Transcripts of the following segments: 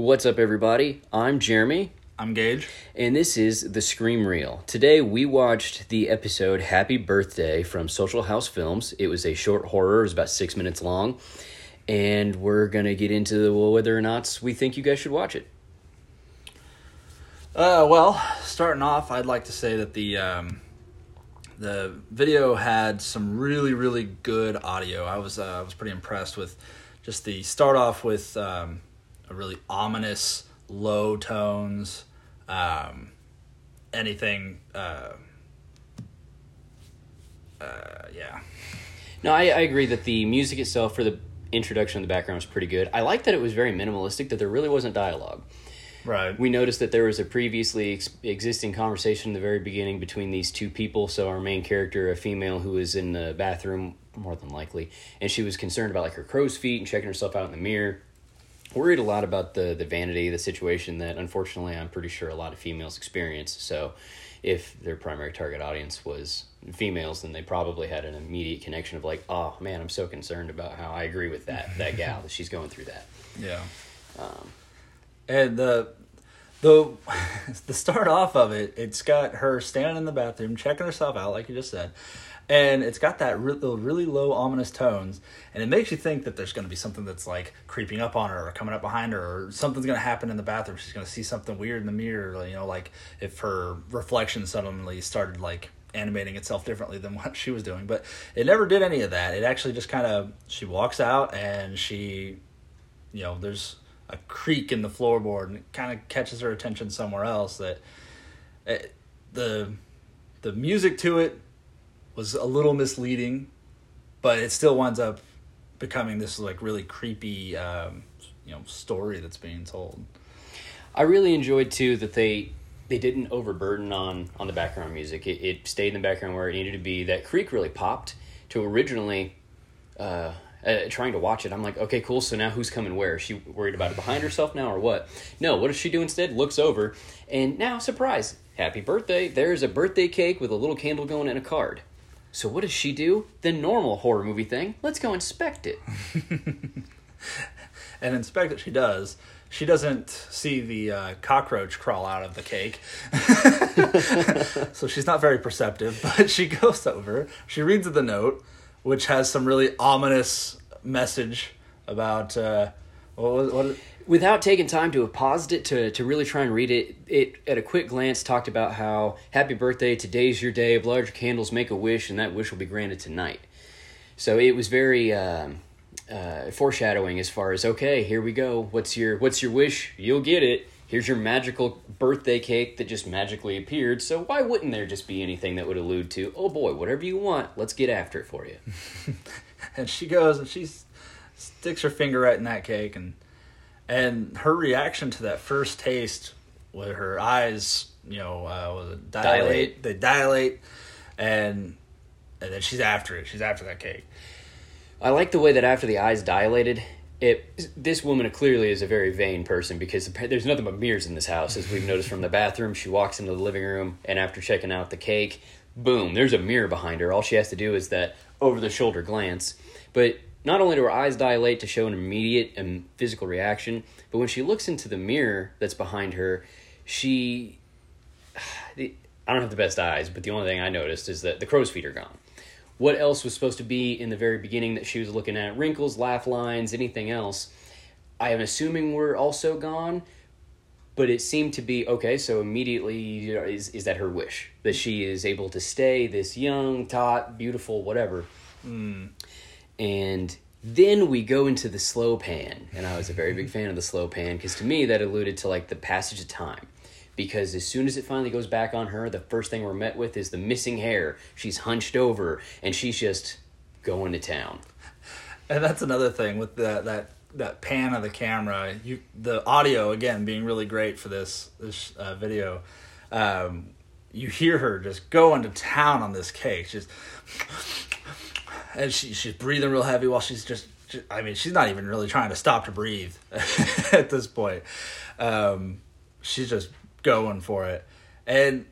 What's up, everybody? I'm Jeremy, I'm Gage. and this is the Scream Reel. Today, we watched the episode Happy Birthday from Social House Films. It was a short horror, it was about six minutes long, and we're gonna get into whether or not we think you guys should watch it. Uh, well, starting off, I'd like to say that the um, the video had some really, really good audio. I was uh, I was pretty impressed with just the start off with um, really ominous low tones. Um, anything, uh, uh, yeah. No, I, I agree that the music itself for the introduction in the background was pretty good. I like that it was very minimalistic, that there really wasn't dialogue. Right. We noticed that there was a previously ex- existing conversation in the very beginning between these two people. So our main character, a female who was in the bathroom, more than likely, and she was concerned about like her crow's feet and checking herself out in the mirror. Worried a lot about the the vanity the situation that unfortunately I'm pretty sure a lot of females experience. So if their primary target audience was females, then they probably had an immediate connection of like, oh man, I'm so concerned about how I agree with that that gal that she's going through that. Yeah. Um, And the the the start off of it, it's got her standing in the bathroom checking herself out, like you just said, and it's got that re- really low ominous tones, and it makes you think that there's going to be something that's like creeping up on her or coming up behind her, or something's going to happen in the bathroom. She's going to see something weird in the mirror, you know, like if her reflection suddenly started like animating itself differently than what she was doing. But it never did any of that. It actually just kind of she walks out and she you know, there's a creak in the floorboard and it kind of catches her attention somewhere else that it, the the music to it was a little misleading, but it still winds up becoming this like really creepy um, you know story that's being told. I really enjoyed too that they they didn't overburden on on the background music. It, it stayed in the background where it needed to be. That creak really popped to originally. Uh, uh, trying to watch it, I'm like, okay, cool. So now who's coming where? Is she worried about it behind herself now or what? No, what does she do instead? Looks over, and now, surprise, happy birthday. There's a birthday cake with a little candle going and a card. So what does she do? The normal horror movie thing. Let's go inspect it. and inspect that she does. She doesn't see the uh, cockroach crawl out of the cake. so she's not very perceptive, but she goes over. She reads the note, which has some really ominous message about uh, what, was- what without taking time to have paused it to, to really try and read it, it at a quick glance talked about how happy birthday, today's your day, out your candles, make a wish, and that wish will be granted tonight. So it was very um, uh, foreshadowing as far as okay, here we go. What's your what's your wish? You'll get it. Here's your magical birthday cake that just magically appeared. So why wouldn't there just be anything that would allude to, oh boy, whatever you want, let's get after it for you. and she goes and she sticks her finger right in that cake and and her reaction to that first taste with her eyes you know uh, was it dilate, Dilate. they dilate and and then she's after it she's after that cake I like the way that after the eyes dilated, it this woman clearly is a very vain person because there's nothing but mirrors in this house, as we've noticed from the bathroom. She walks into the living room, and after checking out the cake, boom, there's a mirror behind her. All she has to do is that over the shoulder glance. But not only do her eyes dilate to show an immediate and physical reaction, but when she looks into the mirror that's behind her, she I don't have the best eyes, but the only thing I noticed is that the crow's feet are gone. What else was supposed to be in the very beginning that she was looking at? Wrinkles, laugh lines, anything else? I am assuming were also gone, but it seemed to be okay. So immediately, you know, is is that her wish that she is able to stay this young, taut, beautiful, whatever? Hmm. And then we go into the slow pan, and I was a very big fan of the slow pan because to me that alluded to like the passage of time. Because as soon as it finally goes back on her, the first thing we're met with is the missing hair. She's hunched over, and she's just going to town. and that's another thing with that that that pan of the camera you the audio again being really great for this this uh, video um, you hear her just going to town on this cake just and she she's breathing real heavy while she's just, ju- I mean she's not even really trying to stop to breathe at this point um, she's just going for it and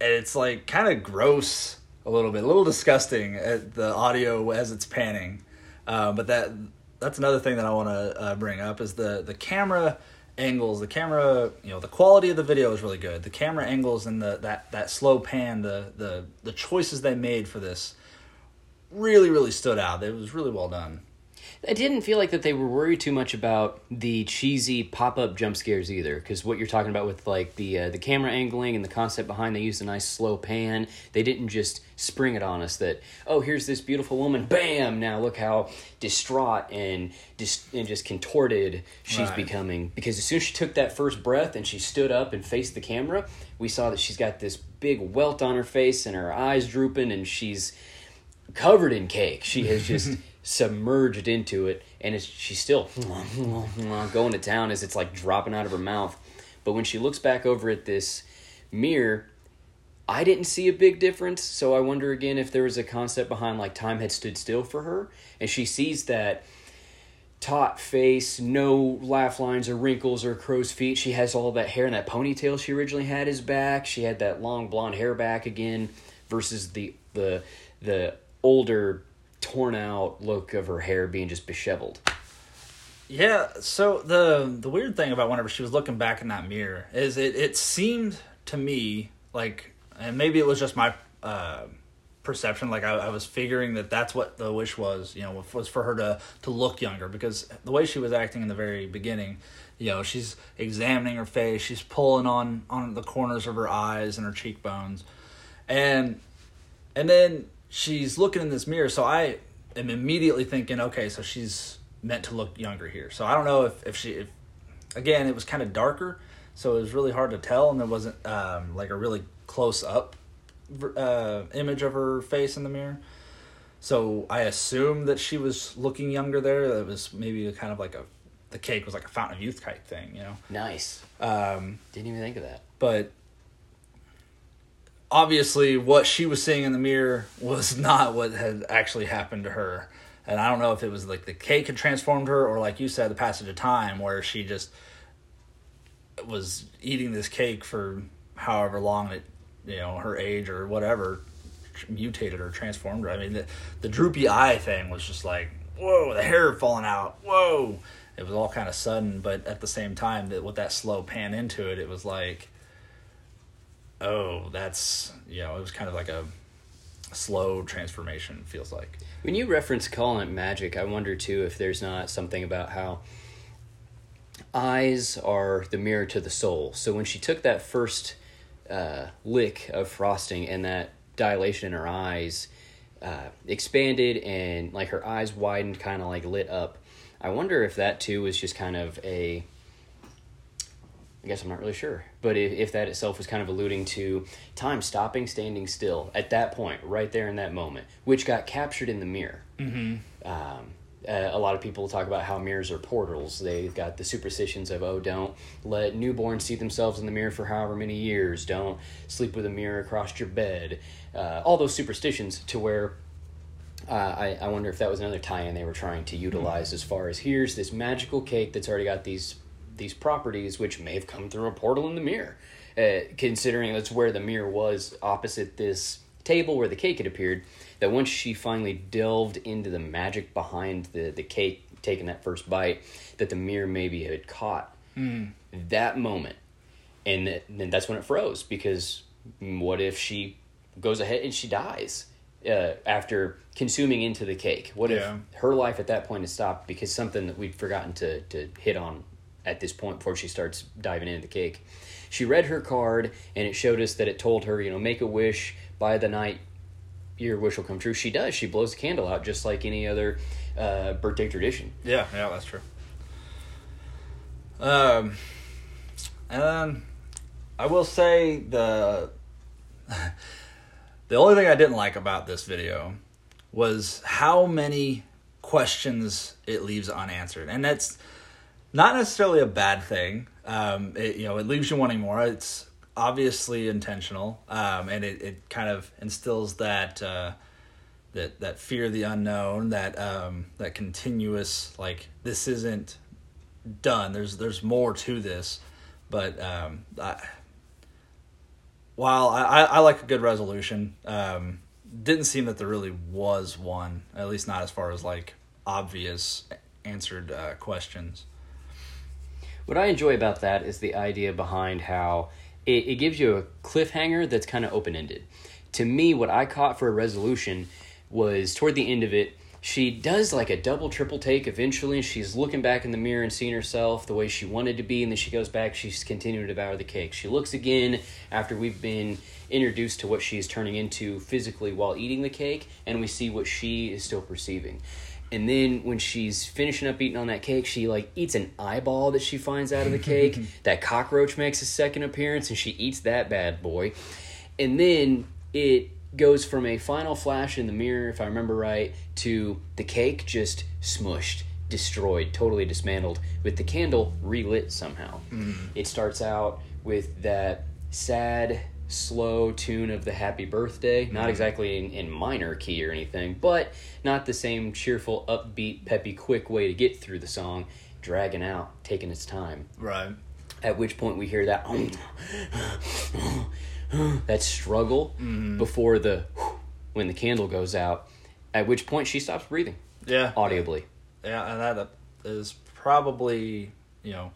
it's like kind of gross a little bit, a little disgusting at the audio as it's panning. Uh, but that that's another thing that I want to uh, bring up is the the camera angles, the camera, you know, the quality of the video is really good. The camera angles and the that that slow pan, the the the choices they made for this really really stood out. It was really well done. I didn't feel like that they were worried too much about the cheesy pop up jump scares either, because what you're talking about with like the uh, the camera angling and the concept behind, they used a nice slow pan. They didn't just spring it on us that oh here's this beautiful woman, bam! Now look how distraught and dis- and just contorted she's Right. becoming. Because as soon as she took that first breath and she stood up and faced the camera, we saw that she's got this big welt on her face and her eyes drooping, and she's covered in cake. She has just submerged into it, and she's still going to town as it's like dropping out of her mouth. But when she looks back over at this mirror, I didn't see a big difference. So I wonder again if there was a concept behind like time had stood still for her, and she sees that taut face, no laugh lines or wrinkles or crow's feet. She has all that hair and that ponytail she originally had is back. She had that long blonde hair back again versus the the the older torn out look of her hair being just disheveled. Yeah, so the the weird thing about whenever she was looking back in that mirror is it it seemed to me like and maybe it was just my uh perception like I, I was figuring that that's what the wish was you know was for her to to look younger because the way she was acting in the very beginning you know she's examining her face she's pulling on on the corners of her eyes and her cheekbones and and then she's looking in this mirror so i am immediately thinking okay so she's meant to look younger here so i don't know if, if she if again it was kind of darker so it was really hard to tell and there wasn't um, like a really close up uh, image of her face in the mirror so i assumed that she was looking younger there that was maybe kind of like a the cake was like a fountain of youth type thing you know Nice. um, Didn't even think of that. but obviously what she was seeing in the mirror was not what had actually happened to her. And i don't know if it was like the cake had transformed her or like you said the passage of time where she just was eating this cake for however long it you know her age or whatever mutated or transformed her. I mean the, the droopy eye thing was just like whoa the hair falling out whoa. It was all kind of sudden but at the same time that with that slow pan into it it was like oh, that's you know, it was kind of like a slow transformation. Feels like. When you reference calling it magic, I wonder too if there's not something about how eyes are the mirror to the soul. So when she took that first uh, lick of frosting and that dilation in her eyes uh, expanded and like her eyes widened, kind of like lit up. I wonder if that too was just kind of a. I guess I'm not really sure, but if, if that itself was kind of alluding to time stopping, standing still at that point, right there in that moment, which got captured in the mirror. Mm-hmm. Um, uh, a lot of people talk about how mirrors are portals. They've got the superstitions of, oh, don't let newborns see themselves in the mirror for however many years. Don't sleep with a mirror across your bed. Uh, all those superstitions to where uh, I, I wonder if that was another tie-in they were trying to utilize as far as here's this magical cake that's already got these these properties which may have come through a portal in the mirror. Uh, considering that's where the mirror was opposite this table where the cake had appeared, that once she finally delved into the magic behind the, the cake, taking that first bite, that the mirror maybe had caught that moment. And th- then that's when it froze because what if she goes ahead and she dies uh, after consuming into the cake? What Yeah. if her life at that point is stopped because something that we'd forgotten to, to hit on at this point before she starts diving into the cake? She read her card and it showed us that it told her, you know, make a wish by the night your wish will come true. She does. She blows the candle out just like any other uh, birthday tradition. Yeah, yeah, that's true. Um, and I will say the the only thing I didn't like about this video was how many questions it leaves unanswered, and that's not necessarily a bad thing. Um, it, you know, it leaves you wanting more. It's obviously intentional, um, and it, it kind of instills that uh, that that fear of the unknown, that um, that continuous like this isn't done. There's there's more to this, but um, I, while I, I, like a good resolution, um, didn't seem that there really was one. At least not as far as like obvious answered uh, questions. What I enjoy about that is the idea behind how it, it gives you a cliffhanger that's kind of open ended. To me, what I caught for a resolution was toward the end of it, she does like a double triple take eventually and she's looking back in the mirror and seeing herself the way she wanted to be and then she goes back she's continuing to devour the cake she looks again after we've been introduced to what she's turning into physically while eating the cake and we see what she is still perceiving and then when she's finishing up eating on that cake she like eats an eyeball that she finds out of the cake. That cockroach makes a second appearance and she eats that bad boy. And then it goes from a final flash in the mirror, if I remember right, to the cake just smushed, destroyed, totally dismantled, with the candle relit somehow. Mm-hmm. It starts out with that sad, slow tune of the happy birthday, not mm-hmm. exactly in, in minor key or anything, but not the same cheerful, upbeat, peppy, quick way to get through the song, dragging out, taking its time. Right. At which point we hear that that struggle mm-hmm. before the when the candle goes out. At which point she stops breathing Yeah. audibly. Yeah, and that is probably you know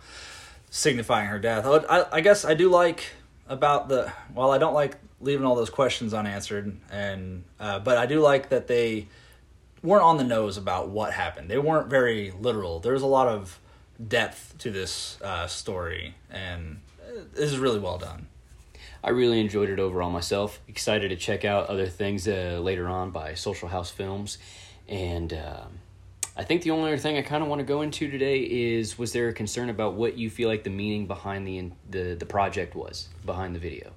signifying her death. I, I, I guess I do like about the well, I don't like leaving all those questions unanswered, and uh, but I do like that they weren't on the nose about what happened. They weren't very literal. There's a lot of depth to this uh, story, and this is really well done. I really enjoyed it overall myself. Excited to check out other things uh, later on by Social House Films, and um I think the only other thing I kind of want to go into today is: was there a concern about what you feel like the meaning behind the the the project was behind the video?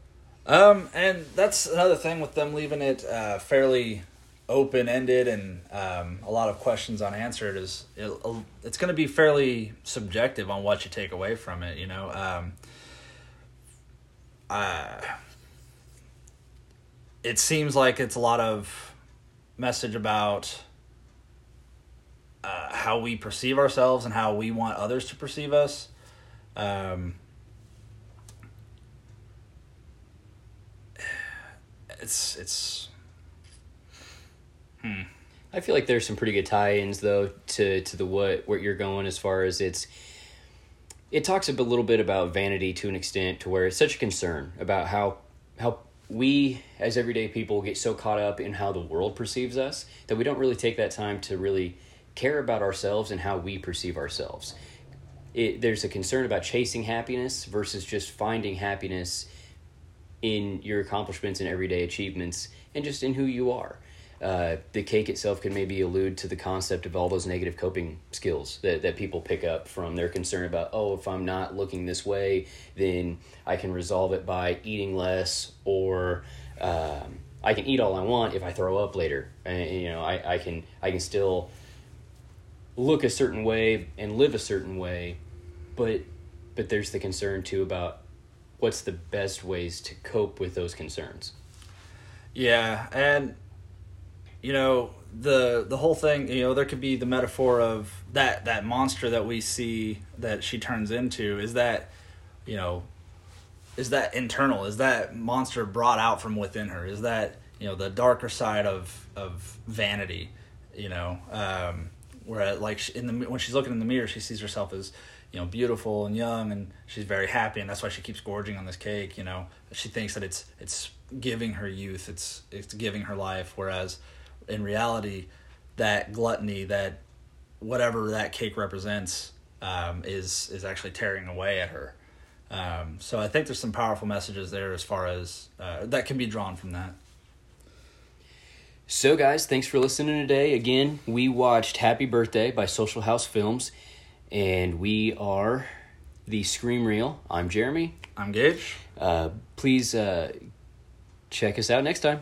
Um, and that's another thing with them leaving it uh, fairly open ended and um, a lot of questions unanswered is it, it's going to be fairly subjective on what you take away from it. You know, um, uh, it seems like it's a lot of message about uh, how we perceive ourselves and how we want others to perceive us. Um, it's it's I feel like there's some pretty good tie-ins though to to the what where you're going as far as it's it talks a little bit about vanity to an extent to where it's such a concern about how how we as everyday people get so caught up in how the world perceives us that we don't really take that time to really care about ourselves and how we perceive ourselves. It, there's a concern about chasing happiness versus just finding happiness in your accomplishments and everyday achievements and just in who you are. Uh, the cake itself can maybe allude to the concept of all those negative coping skills that, that people pick up from their concern about, oh, if I'm not looking this way, then I can resolve it by eating less or um, I can eat all I want if I throw up later. And, you know, I, I can I can still look a certain way and live a certain way, but but there's the concern too about what's the best ways to cope with those concerns. Yeah, and you know the the whole thing. You know, there could be the metaphor of that that monster that we see that she turns into. Is that you know, is that internal? Is that monster brought out from within her? Is that you know the darker side of of vanity? You know, um, where like in the when she's looking in the mirror, she sees herself as you know beautiful and young, and she's very happy, and that's why she keeps gorging on this cake. You know, she thinks that it's it's giving her youth, it's it's giving her life, whereas in reality, that gluttony, that whatever that cake represents, um, is is actually tearing away at her. Um, so I think there's some powerful messages there as far as uh, that can be drawn from that. So, guys, thanks for listening today. Again, we watched Happy Birthday by Social House Films, and we are the Scream Reel. I'm Jeremy. I'm Gage. Uh, please uh, check us out next time.